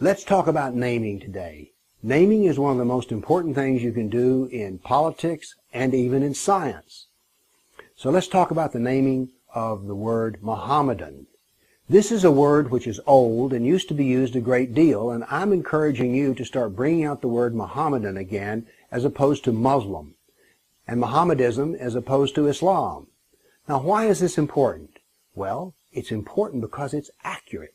Let's talk about naming today. Naming is one of the most important things you can do in politics and even in science. So let's talk about the naming of the word Mohammedan. This is a word which is old and used to be used a great deal, and I'm encouraging you to start bringing out the word Mohammedan again as opposed to Muslim, and Mohammedism as opposed to Islam. Now, why is this important? Well, it's important because it's accurate.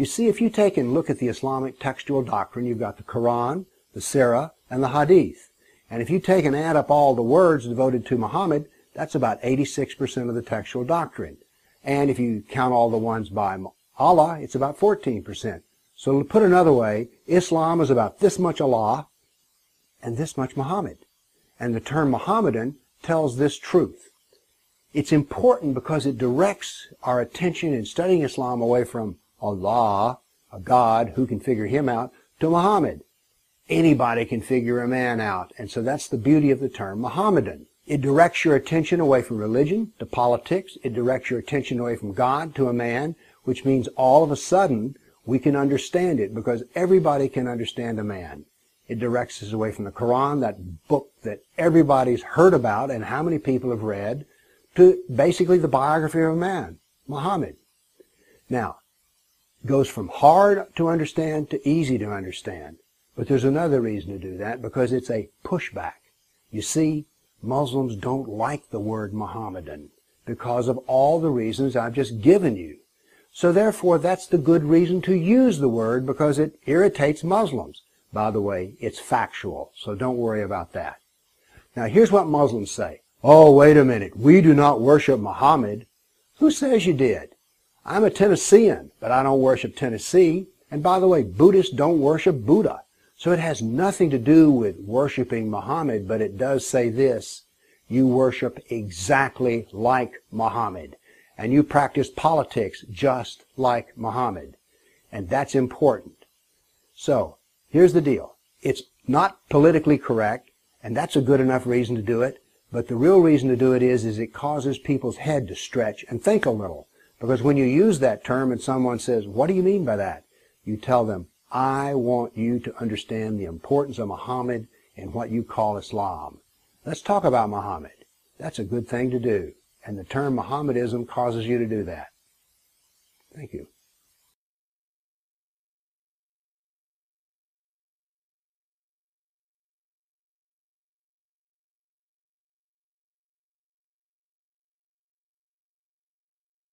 You see, if you take and look at the Islamic textual doctrine, you've got the Quran, the Sirah, and the Hadith. And if you take and add up all the words devoted to Muhammad, that's about 86% of the textual doctrine. And if you count all the ones by Allah, it's about 14%. So to put another way, Islam is about this much Allah and this much Muhammad. And the term Mohammedan tells this truth. It's important because it directs our attention in studying Islam away from Allah, a God, who can figure him out, to Muhammad. Anybody can figure a man out. And so that's the beauty of the term Mohammedan. It directs your attention away from religion to politics. It directs your attention away from God to a man, which means all of a sudden we can understand it because everybody can understand a man. It directs us away from the Quran, that book that everybody's heard about and how many people have read, to basically the biography of a man, Muhammad. Now, goes from hard to understand to easy to understand. But there's another reason to do that because it's a pushback. You see, Muslims don't like the word Mohammedan because of all the reasons I've just given you. So therefore, that's the good reason to use the word because it irritates Muslims. By the way, it's factual, so don't worry about that. Now here's what Muslims say. Oh, wait a minute. We do not worship Muhammad. Who says you did? I'm a Tennessean, but I don't worship Tennessee. And by the way, Buddhists don't worship Buddha. So it has nothing to do with worshiping Muhammad, but it does say this. You worship exactly like Muhammad. And you practice politics just like Muhammad. And that's important. So, here's the deal. It's not politically correct, and that's a good enough reason to do it. But the real reason to do it is, is it causes people's head to stretch and think a little. Because when you use that term and someone says, what do you mean by that? You tell them, I want you to understand the importance of Muhammad and what you call Islam. Let's talk about Muhammad. That's a good thing to do. And the term Mohammedism causes you to do that. Thank you.